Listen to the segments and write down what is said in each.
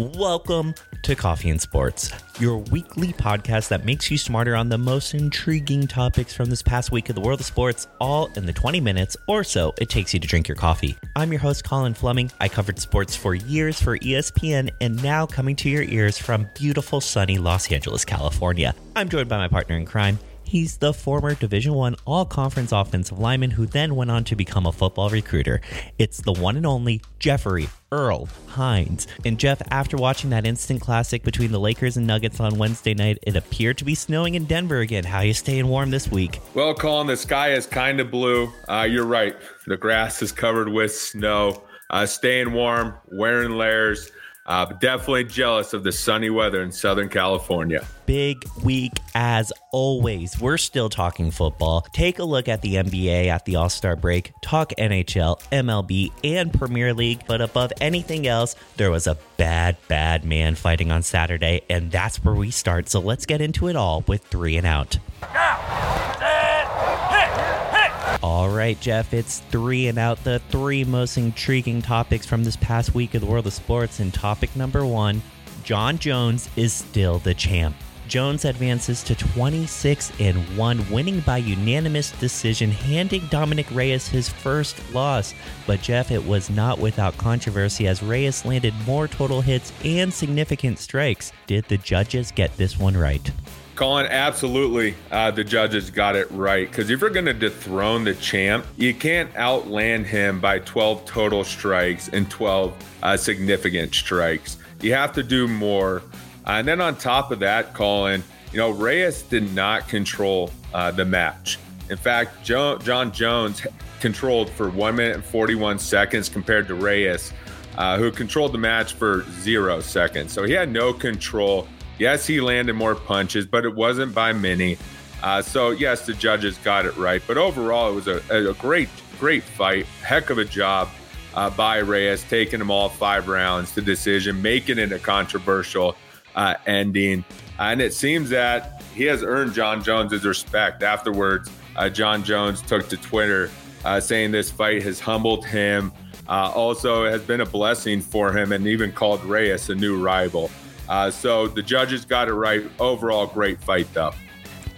Welcome to Coffee and Sports, your weekly podcast that makes you smarter on the most intriguing topics from this past week of the world of sports, all in the 20 minutes or so it takes you to drink your coffee. I'm your host, Colin Fleming. I covered sports for years for ESPN and now coming to your ears from beautiful, sunny Los Angeles, California. I'm joined by my partner in crime, He's the former Division One All Conference offensive lineman who then went on to become a football recruiter. It's the one and only Jeffrey Earl Hines. And Jeff, after watching that instant classic between the Lakers and Nuggets on Wednesday night, it appeared to be snowing in Denver again. How are you staying warm this week? Well, Colin, the sky is kind of blue. Uh, you're right. The grass is covered with snow. Uh, staying warm, wearing layers. Uh, definitely jealous of the sunny weather in Southern California. Big week as always. We're still talking football. Take a look at the NBA at the All Star break, talk NHL, MLB, and Premier League. But above anything else, there was a bad, bad man fighting on Saturday, and that's where we start. So let's get into it all with three and out. All right, Jeff, it's three and out the three most intriguing topics from this past week of the world of sports. And topic number one Jon Jones is still the champ. Jones advances to 26 and 1, winning by unanimous decision, handing Dominic Reyes his first loss. But Jeff, it was not without controversy as Reyes landed more total hits and significant strikes. Did the judges get this one right? Colin, absolutely. Uh, the judges got it right. Because if you're going to dethrone the champ, you can't outland him by 12 total strikes and 12 uh, significant strikes. You have to do more. Uh, and then on top of that, Colin, you know, Reyes did not control uh, the match. In fact, jo- Jon Jones controlled for one minute and 41 seconds compared to Reyes, uh, who controlled the match for zero seconds. So he had no control Yes, he landed more punches, but it wasn't by many. Uh, so, yes, the judges got it right. But overall, it was a, a great, great fight. Heck of a job uh, by Reyes, taking them all five rounds to decision, making it a controversial uh, ending. and it seems that he has earned Jon Jones' respect. Afterwards, uh, Jon Jones took to Twitter uh, saying this fight has humbled him. Uh, also, it has been a blessing for him and even called Reyes a new rival. Uh, so the judges got it right. Overall, great fight, though.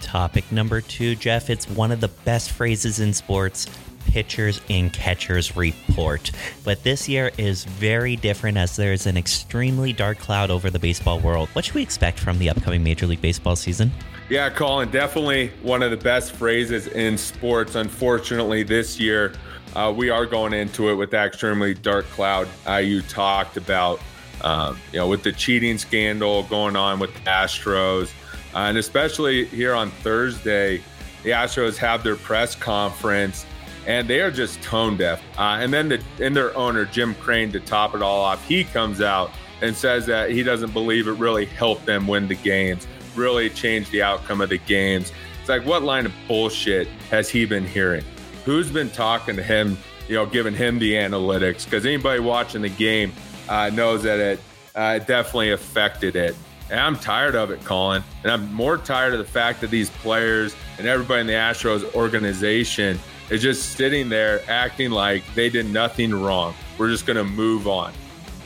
Topic number two, Jeff. It's one of the best phrases in sports pitchers and catchers report. But this year is very different as there is an extremely dark cloud over the baseball world. What should we expect from the upcoming Major League Baseball season? Yeah, Colin, definitely one of the best phrases in sports. Unfortunately, this year, uh, we are going into it with that extremely dark cloud uh, you talked about. Um, you know, with the cheating scandal going on with the Astros, uh, and especially here on Thursday, the Astros have their press conference, and they are just tone deaf. Uh, and then the and their owner Jim Crane to top it all off, he comes out and says that he doesn't believe it really helped them win the games, really changed the outcome of the games. It's like what line of bullshit has he been hearing? Who's been talking to him? You know, giving him the analytics? Because anybody watching the game uh, knows that it uh, definitely affected it. And I'm tired of it, Colin. And I'm more tired of the fact that these players and everybody in the Astros organization is just sitting there acting like they did nothing wrong. We're just going to move on.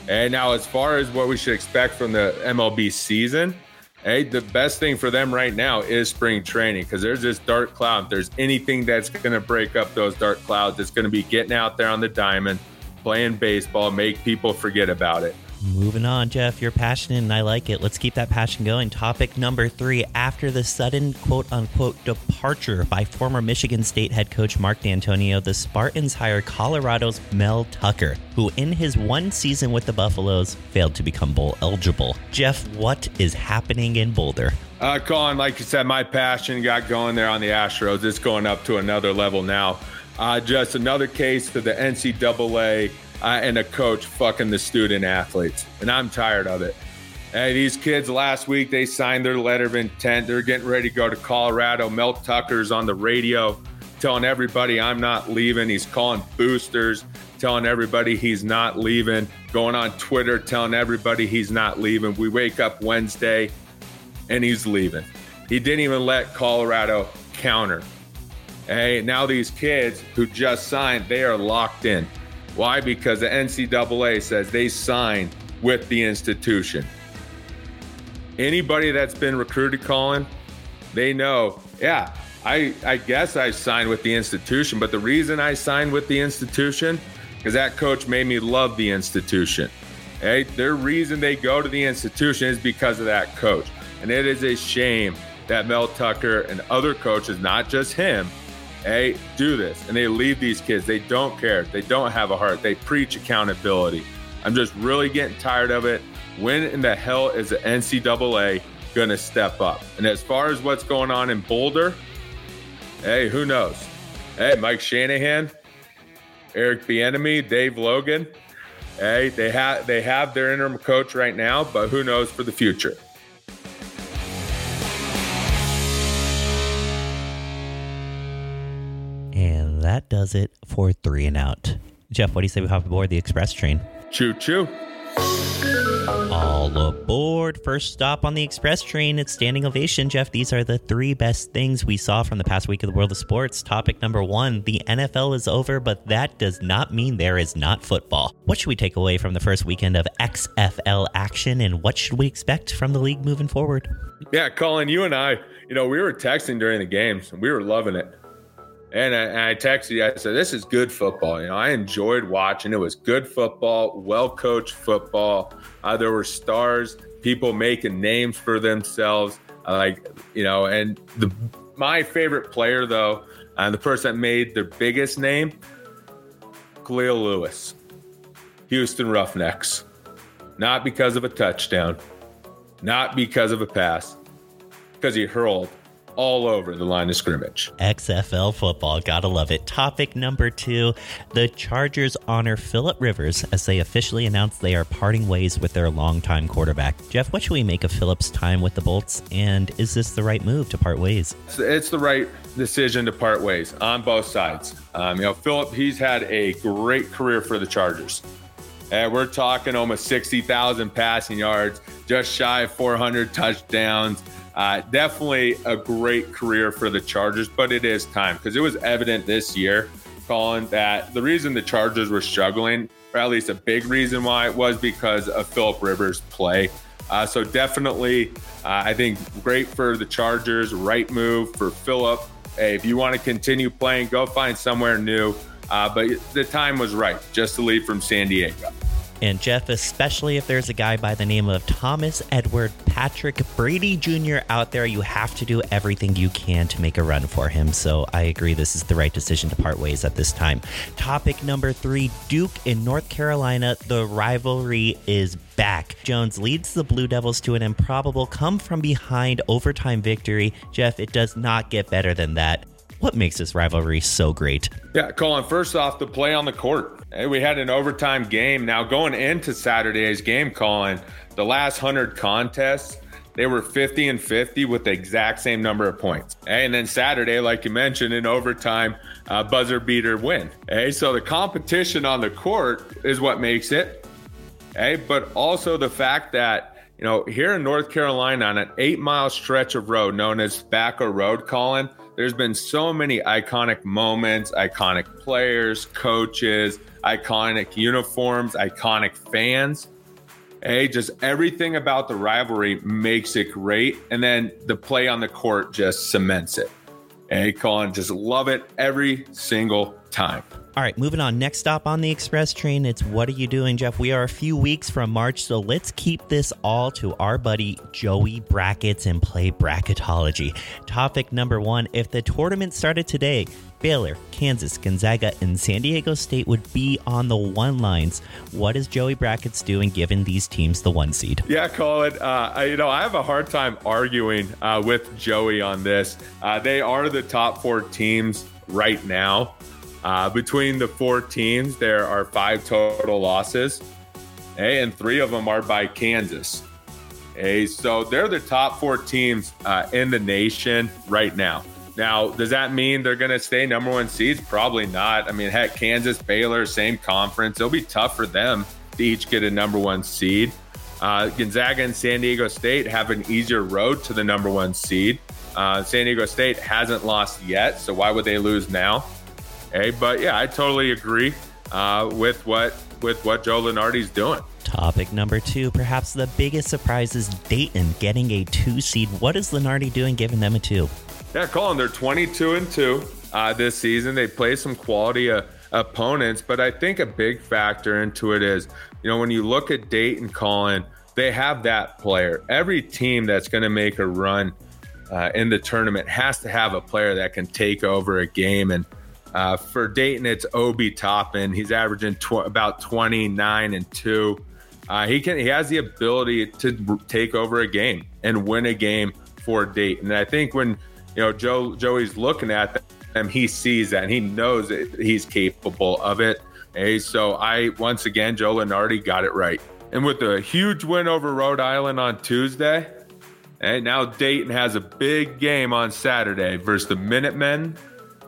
And now, as far as what we should expect from the MLB season, hey, the best thing for them right now is spring training because there's this dark cloud. If there's anything that's going to break up those dark clouds, it's going to be getting out there on the diamond, playing baseball, make people forget about it. Moving on, Jeff. You're passionate and I like it. Let's keep that passion going. Topic number three After the sudden quote unquote departure by former Michigan State head coach Mark Dantonio, the Spartans hire Colorado's Mel Tucker, who in his one season with the Buffaloes failed to become bowl eligible. Jeff, what is happening in Boulder? Uh, Colin, like you said, my passion got going there on the Astros. It's going up to another level now. Uh, just another case for the NCAA uh, and a coach fucking the student athletes. And I'm tired of it. Hey, these kids last week, they signed their letter of intent. They're getting ready to go to Colorado. Mel Tucker's on the radio telling everybody I'm not leaving. He's calling boosters, telling everybody he's not leaving. Going on Twitter, telling everybody he's not leaving. We wake up Wednesday and he's leaving. He didn't even let Colorado counter. Hey, now these kids who just signed, they are locked in. Why? Because the NCAA says they signed with the institution. Anybody that's been recruited, Colin, they know, yeah, I, I guess I signed with the institution, but the reason I signed with the institution is that coach made me love the institution. Hey, their reason they go to the institution is because of that coach. And it is a shame that Mel Tucker and other coaches, not just him, hey, do this. And they leave these kids. They don't care. They don't have a heart. They preach accountability. I'm just really getting tired of it. When in the hell is the NCAA going to step up? And as far as what's going on in Boulder, hey, who knows? Hey, Mike Shanahan, Eric Bieniemy, Dave Logan. Hey, they have they have their interim coach right now, but who knows for the future? That does it for three and out. Jeff, what do you say we hop aboard the express train? Choo choo. All aboard. First stop on the express train. It's standing ovation, Jeff. These are the three best things we saw from the past week of the world of sports. Topic number one the NFL is over, but that does not mean there is not football. What should we take away from the first weekend of XFL action, and what should we expect from the league moving forward? Yeah, Colin, you and I, you know, we were texting during the games and we were loving it. And I, and I texted you, I said, This is good football. You know, I enjoyed watching. It was good football, well coached football. Uh, there were stars, people making names for themselves. Uh, like, you know, and the my favorite player, though, and uh, the person that made their biggest name, Khalil Lewis, Houston Roughnecks. Not because of a touchdown, not because of a pass, because he hurled all over the line of scrimmage. XFL football, gotta love it. Topic number two the Chargers honor Philip Rivers as they officially announce they are parting ways with their longtime quarterback. Jeff, what should we make of Philip's time with the Bolts, and is this the right move to part ways? It's the right decision to part ways on both sides. Um, you know, Philip, he's had a great career for the Chargers. And we're talking almost 60,000 passing yards, just shy of 400 touchdowns. Uh, definitely a great career for the Chargers, but it is time because it was evident this year, Colin, that the reason the Chargers were struggling, or at least a big reason why, it was because of Philip Rivers' play. Uh, so definitely, uh, I think great for the Chargers. Right move for Philip. Hey, if you want to continue playing, go find somewhere new. Uh, but the time was right just to leave from San Diego. And Jeff, especially if there's a guy by the name of Thomas Edward Patrick Brady Jr. out there, you have to do everything you can to make a run for him. So I agree this is the right decision to part ways at this time. Topic number three Duke in North Carolina. The rivalry is back. Jones leads the Blue Devils to an improbable come from behind overtime victory. Jeff, it does not get better than that. What makes this rivalry so great? Yeah, Colin, first off, the play on the court. Hey, we had an overtime game. Now, going into Saturday's game, Colin, the last 100 contests, they were 50 and 50 with the exact same number of points. Hey, and then Saturday, like you mentioned, in overtime, uh, buzzer beater win. Hey, so the competition on the court is what makes it. Hey, but also the fact that, you know, here in North Carolina on an eight mile stretch of road known as Tobacco Road, Colin, there's been so many iconic moments, iconic players, coaches, iconic uniforms, iconic fans. Hey, just everything about the rivalry makes it great. And then the play on the court just cements it. Colin, just love it every single time. All right, moving on. Next stop on the express train, it's What Are You Doing, Jeff? We are a few weeks from March, so let's keep this all to our buddy Joey Brackets and play bracketology. Topic number one If the tournament started today, Baylor, Kansas, Gonzaga, and San Diego State would be on the one lines. What is Joey Brackets doing giving these teams the one seed? Yeah, Colin. Uh, I, you know, I have a hard time arguing uh, with Joey on this. Uh, they are the top four teams right now. Uh, between the four teams, there are five total losses, hey, and three of them are by Kansas. Hey, so they're the top four teams uh, in the nation right now. Now, does that mean they're going to stay number one seeds? Probably not. I mean, heck, Kansas, Baylor, same conference. It'll be tough for them to each get a number one seed. Uh, Gonzaga and San Diego State have an easier road to the number one seed. Uh, San Diego State hasn't lost yet, so why would they lose now? Hey, but yeah, I totally agree uh, with what with what Joe Lunardi's doing. Topic number two, perhaps the biggest surprise is Dayton getting a two seed. What is Lunardi doing giving them a two? Yeah, Colin, they're 22 and two uh, this season. They play some quality uh, opponents, but I think a big factor into it is, you know, when you look at Dayton, Colin, they have that player. Every team that's going to make a run uh, in the tournament has to have a player that can take over a game. And uh, for Dayton, it's Obi Toppin. He's averaging tw- about 29 and two. Uh, he can he has the ability to take over a game and win a game for Dayton. And I think when you know Joe Joey's looking at them, he sees that and he knows that he's capable of it. Hey, so I once again Joe Lunardi got it right. And with a huge win over Rhode Island on Tuesday, and now Dayton has a big game on Saturday versus the Minutemen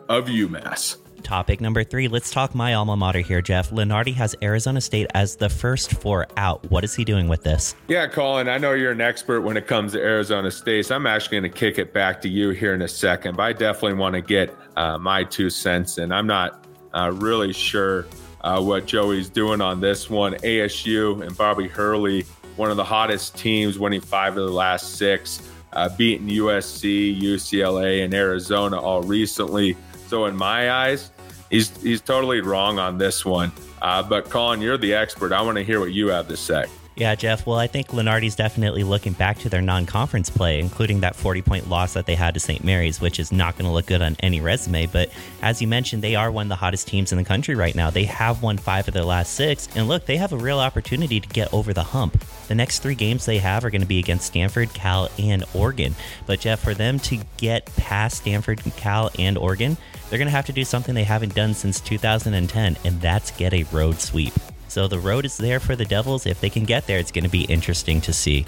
of UMass. Topic number three. Let's talk my alma mater here, Jeff. Lunardi has Arizona State as the first four out. What is he doing with this? Yeah, Colin, I know you're an expert when it comes to Arizona State. So I'm actually going to kick it back to you here in a second. But I definitely want to get uh, my two cents in. I'm not uh, really sure uh, what Joey's doing on this one. ASU and Bobby Hurley, one of the hottest teams, winning five of the last six, uh, beating USC, UCLA, and Arizona all recently. So in my eyes, he's he's totally wrong on this one. Uh, but Colin, you're the expert. I want to hear what you have to say. Yeah, Jeff. Well, I think Lunardi's definitely looking back to their non conference play, including that 40 point loss that they had to St. Mary's, which is not going to look good on any resume. But as you mentioned, they are one of the hottest teams in the country right now. They have won five of their last six. And look, they have a real opportunity to get over the hump. The next three games they have are going to be against Stanford, Cal, and Oregon. But, Jeff, for them to get past Stanford, Cal, and Oregon, they're going to have to do something they haven't done since 2010, and that's get a road sweep. So the road is there for the Devils. If they can get there, it's going to be interesting to see.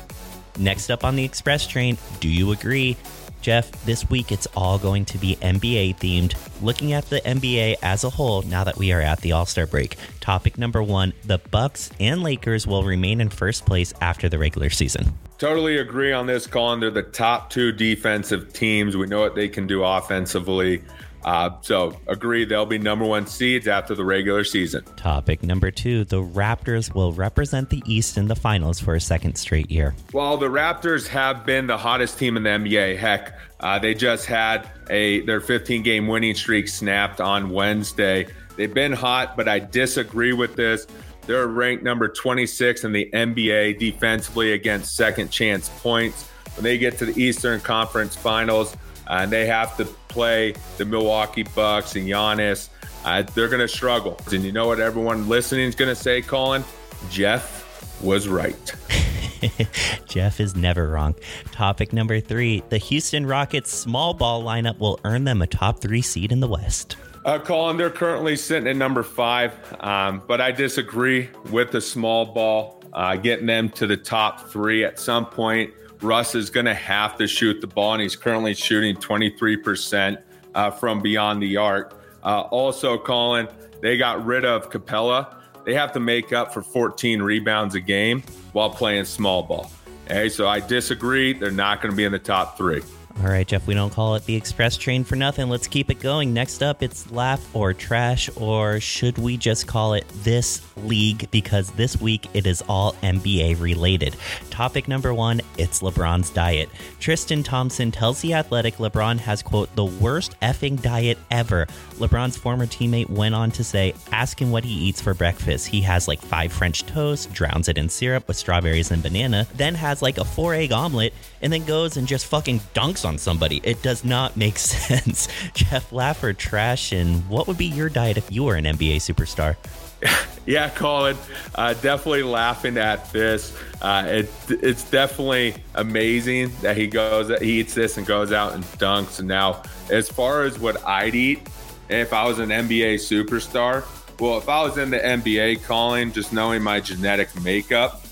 Next up on the express train, do you agree? Jeff, this week it's all going to be NBA themed. Looking at the NBA as a whole now that we are at the All-Star break. Topic number 1, the Bucks and Lakers will remain in first place after the regular season. Totally agree on this, Colin. They're the top two defensive teams. We know what they can do offensively. Uh, so agree they'll be number one seeds after the regular season. Topic number two: the Raptors will represent the East in the finals for a second straight year. While the Raptors have been the hottest team in the NBA, heck, uh, they just had a their 15 game winning streak snapped on Wednesday. They've been hot, but I disagree with this. They're ranked number 26 in the NBA defensively against second chance points. When they get to the Eastern Conference Finals, uh, and they have to play the Milwaukee Bucks and Giannis. Uh, they're going to struggle. And you know what everyone listening is going to say, Colin? Jeff was right. Jeff is never wrong. Topic number three the Houston Rockets small ball lineup will earn them a top three seed in the West. Uh, Colin, they're currently sitting at number five, um, but I disagree with the small ball, uh, getting them to the top three at some point. Russ is going to have to shoot the ball, and he's currently shooting 23% uh, from beyond the arc. Uh, also, Colin, they got rid of Capela. They have to make up for 14 rebounds a game while playing small ball. Okay, so I disagree. They're not going to be in the top three. All right, Jeff, we don't call it the express train for nothing. Let's keep it going. Next up, it's laugh or trash, or should we just call it this league because this week it is all NBA related. Topic number one it's LeBron's diet. Tristan Thompson tells The Athletic LeBron has, quote, the worst effing diet ever. LeBron's former teammate went on to say, ask him what he eats for breakfast. He has like five French toast, drowns it in syrup with strawberries and banana, then has like a four egg omelet, and then goes and just fucking dunks on somebody. It does not make sense. Jeff, or trash, and what would be your diet if you were an NBA superstar? yeah, Colin, uh, definitely laughing at this. Uh, it, it's definitely amazing that he goes, he eats this and goes out and dunks. And now, as far as what I'd eat, if I was an NBA superstar, well, if I was in the NBA, Colin, just knowing my genetic makeup,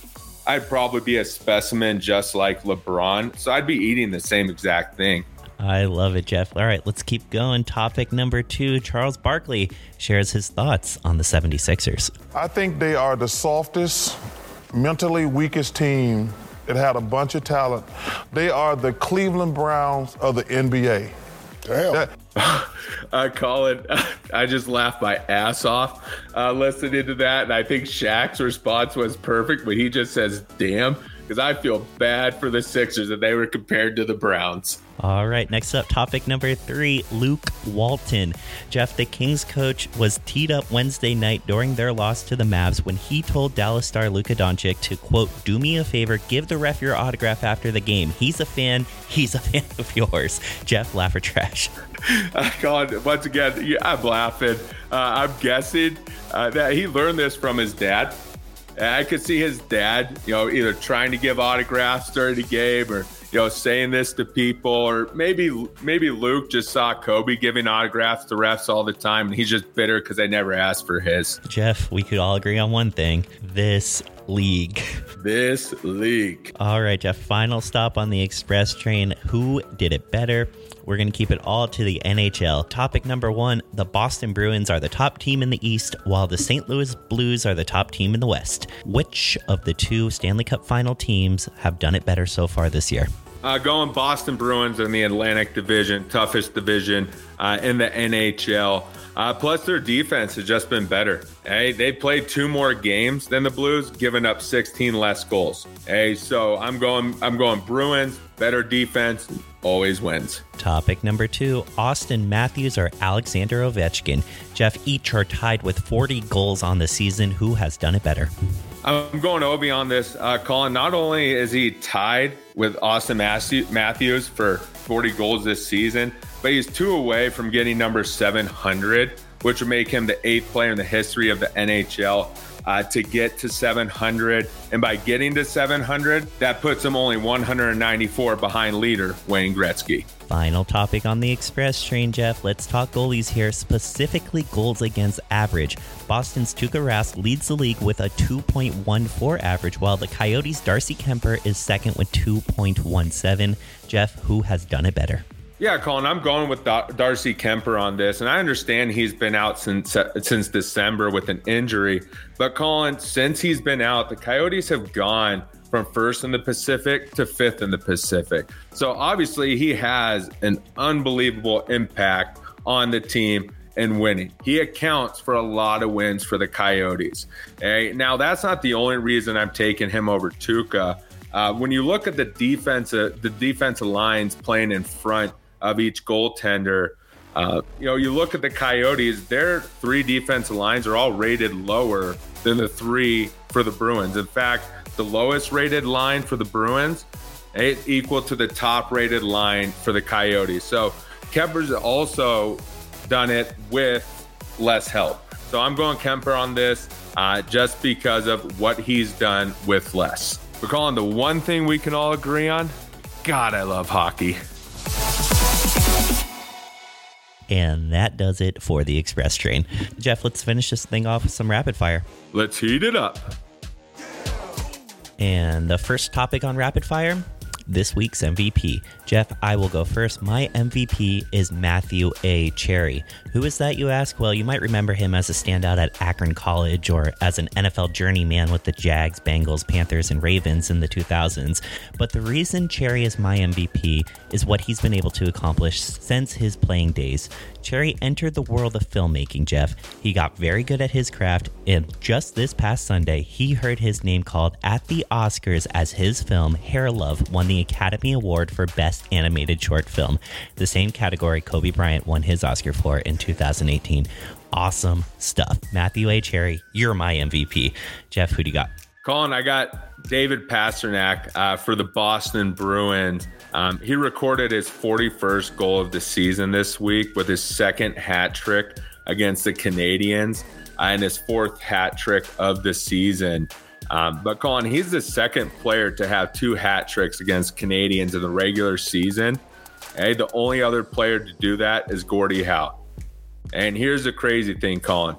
I'd probably be a specimen just like LeBron. So I'd be eating the same exact thing. I love it, Jeff. All right, let's keep going. Topic number two Charles Barkley shares his thoughts on the 76ers. I think they are the softest, mentally weakest team that had a bunch of talent. They are the Cleveland Browns of the NBA. Damn. uh, Colin, I just laughed my ass off uh, listening to that. And I think Shaq's response was perfect, but he just says, damn, because I feel bad for the Sixers that they were compared to the Browns. All right, next up, topic number three Luke Walton. Jeff, the Kings coach, was teed up Wednesday night during their loss to the Mavs when he told Dallas star Luka Doncic to, quote, do me a favor, give the ref your autograph after the game. He's a fan. He's a fan of yours. Jeff, laugh or trash. God, once again, I'm laughing. Uh, I'm guessing uh, that he learned this from his dad. I could see his dad, you know, either trying to give autographs during the game or you know, saying this to people, or maybe maybe Luke just saw Kobe giving autographs to refs all the time, and he's just bitter because they never asked for his. Jeff, we could all agree on one thing: this league. This league. All right, Jeff. Final stop on the express train. Who did it better? We're going to keep it all to the NHL. Topic number one the Boston Bruins are the top team in the East, while the St. Louis Blues are the top team in the West. Which of the two Stanley Cup final teams have done it better so far this year? Uh, going Boston Bruins in the Atlantic Division, toughest division uh, in the NHL. Uh, plus, their defense has just been better. Hey, they played two more games than the Blues, giving up 16 less goals. Hey, so I'm going. I'm going Bruins. Better defense always wins. Topic number two: Auston Matthews or Alexander Ovechkin. Jeff each are tied with 40 goals on the season. Who has done it better? I'm going Ovi on this, uh, Colin. Not only is he tied with Auston Matthews for 40 goals this season, but he's two away from getting number 700, which would make him the eighth player in the history of the NHL uh, to get to 700. And by getting to 700, that puts him only 194 behind leader Wayne Gretzky. Final topic on the express train, Jeff. Let's talk goalies here, specifically goals against average. Boston's Tuukka Rask leads the league with a 2.14 average, while the Coyotes' Darcy Kuemper is second with 2.17. Jeff, who has done it better? Yeah, Colin, I'm going with Darcy Kuemper on this, and I understand he's been out since since December with an injury. But Colin, since he's been out, the Coyotes have gone from first in the Pacific to fifth in the Pacific. So obviously, he has an unbelievable impact on the team and winning. He accounts for a lot of wins for the Coyotes. Now, that's not the only reason I'm taking him over Tuukka. Uh, when you look at the defense, the defensive lines playing in front of each goaltender. Uh, you know, you look at the Coyotes, their three defensive lines are all rated lower than the three for the Bruins. In fact, the lowest rated line for the Bruins is equal to the top rated line for the Coyotes. So Kuemper's also done it with less help. So I'm going Kuemper on this uh, just because of what he's done with less. We're calling the one thing we can all agree on. God, I love hockey. And that does it for the express train. Jeff, let's finish this thing off with some rapid fire. Let's heat it up. And the first topic on rapid fire this week's MVP. Jeff, I will go first. My MVP is Matthew A. Cherry. Who is that, you ask? Well, you might remember him as a standout at Akron College or as an NFL journeyman with the Jags, Bengals, Panthers, and Ravens in the 2000s. But the reason Cherry is my MVP is what he's been able to accomplish since his playing days. Cherry entered the world of filmmaking, Jeff. He got very good at his craft, and just this past Sunday, he heard his name called at the Oscars as his film, Hair Love, won the Academy Award for Best Animated Short Film, the same category Kobe Bryant won his Oscar for in 2018. Awesome stuff. Matthew A. Cherry, you're my MVP. Jeff, who do you got? Colin, I got David Pastrnak uh, for the Boston Bruins. Um, he recorded his 41st goal of the season this week with his second hat trick against the Canadiens uh, and his fourth hat trick of the season. Um, but Colin, he's the second player to have two hat tricks against Canadiens in the regular season. Hey, the only other player to do that is Gordie Howe. And here's the crazy thing, Colin.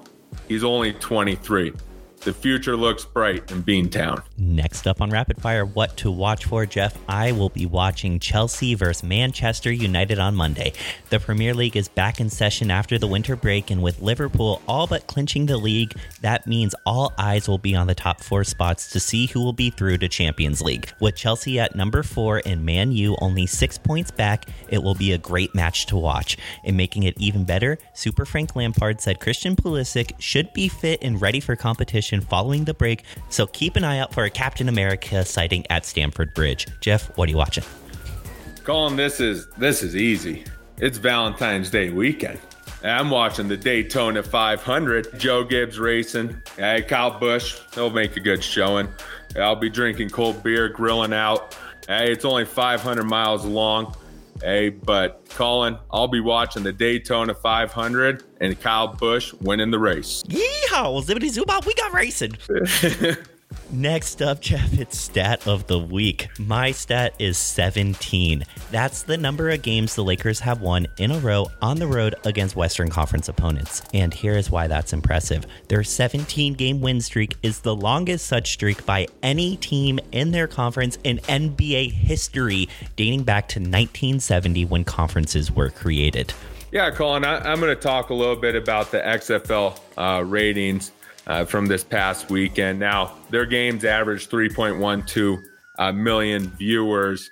He's only 23. The future looks bright in Beantown. Next up on Rapid Fire, what to watch for, Jeff? I will be watching Chelsea versus Manchester United on Monday. The Premier League is back in session after the winter break, and with Liverpool all but clinching the league, that means all eyes will be on the top four spots to see who will be through to Champions League. With Chelsea at number four and Man U only six points back, it will be a great match to watch. And making it even better, Super Frank Lampard said Christian Pulisic should be fit and ready for competition following the break, so keep an eye out for a Captain America sighting at Stamford Bridge. Jeff, what are you watching? Colin, this is this is easy. It's Valentine's Day weekend. I'm watching the Daytona 500. Joe Gibbs racing. Hey, Kyle Busch, he'll make a good showing. I'll be drinking cold beer, grilling out. Hey, it's only 500 miles long. Hey, but Colin, I'll be watching the Daytona 500 and Kyle Busch winning the race. Yeehaw! Zippity Zoobop, we got racing. Next up, Jeff, it's stat of the week. My stat is 17. That's the number of games the Lakers have won in a row on the road against Western Conference opponents. And here is why that's impressive. Their 17 game win streak is the longest such streak by any team in their conference in NBA history, dating back to 1970 when conferences were created. Yeah, Colin, I, am going to talk a little bit about the XFL uh, ratings uh, from this past weekend. Now, their games averaged 3.12 uh, million viewers.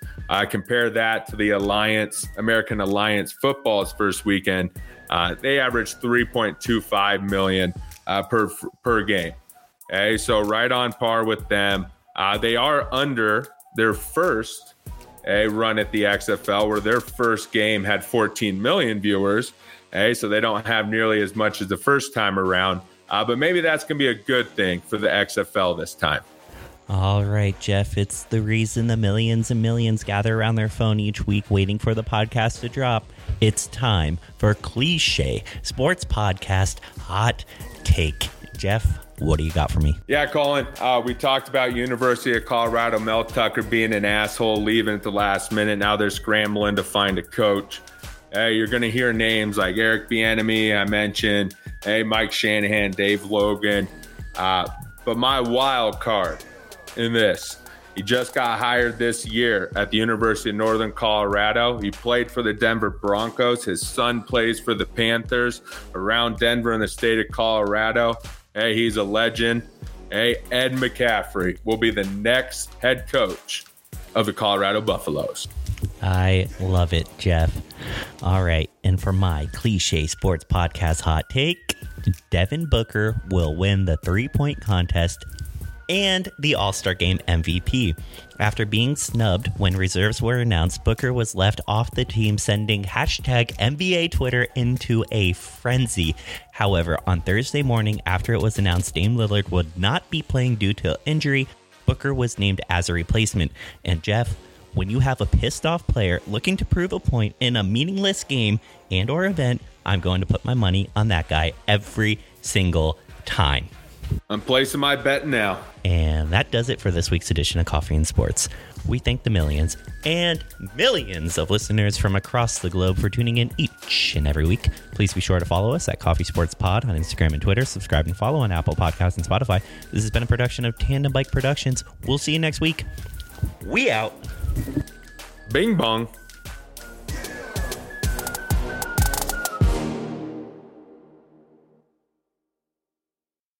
Compare that to the Alliance, American Alliance Football's first weekend. Uh, they averaged 3.25 million uh, per per game. Okay, so right on par with them. Uh, they are under their first a run at the XFL, where their first game had 14 million viewers. Okay, so they don't have nearly as much as the first time around. Uh, but maybe that's going to be a good thing for the XFL this time. All right, Jeff, it's the reason the millions and millions gather around their phone each week waiting for the podcast to drop. It's time for Cliche Sports Podcast Hot Take. Jeff, what do you got for me? Yeah, Colin, uh, we talked about University of Colorado, Mel Tucker being an asshole, leaving at the last minute. Now they're scrambling to find a coach. Hey, you're going to hear names like Eric Bieniemy, I mentioned. Hey, Mike Shanahan, Dave Logan. Uh, but my wild card in this, he just got hired this year at the University of Northern Colorado. He played for the Denver Broncos. His son plays for the Panthers around Denver in the state of Colorado. Hey, he's a legend. Hey, Ed McCaffrey will be the next head coach of the Colorado Buffaloes. I love it, Jeff. All right. And for my cliche sports podcast hot take, Devin Booker will win the three point contest and the All Star Game MVP. After being snubbed when reserves were announced, Booker was left off the team, sending hashtag NBA Twitter into a frenzy. However, on Thursday morning, after it was announced Dame Lillard would not be playing due to injury, Booker was named as a replacement. And Jeff, when you have a pissed off player looking to prove a point in a meaningless game and or event, I'm going to put my money on that guy every single time. I'm placing my bet now. And that does it for this week's edition of Coffee and Sports. We thank the millions and millions of listeners from across the globe for tuning in each and every week. Please be sure to follow us at Coffee Sports Pod on Instagram and Twitter. Subscribe and follow on Apple Podcasts and Spotify. This has been a production of Tandem Bike Productions. We'll see you next week. We out. Bing bong.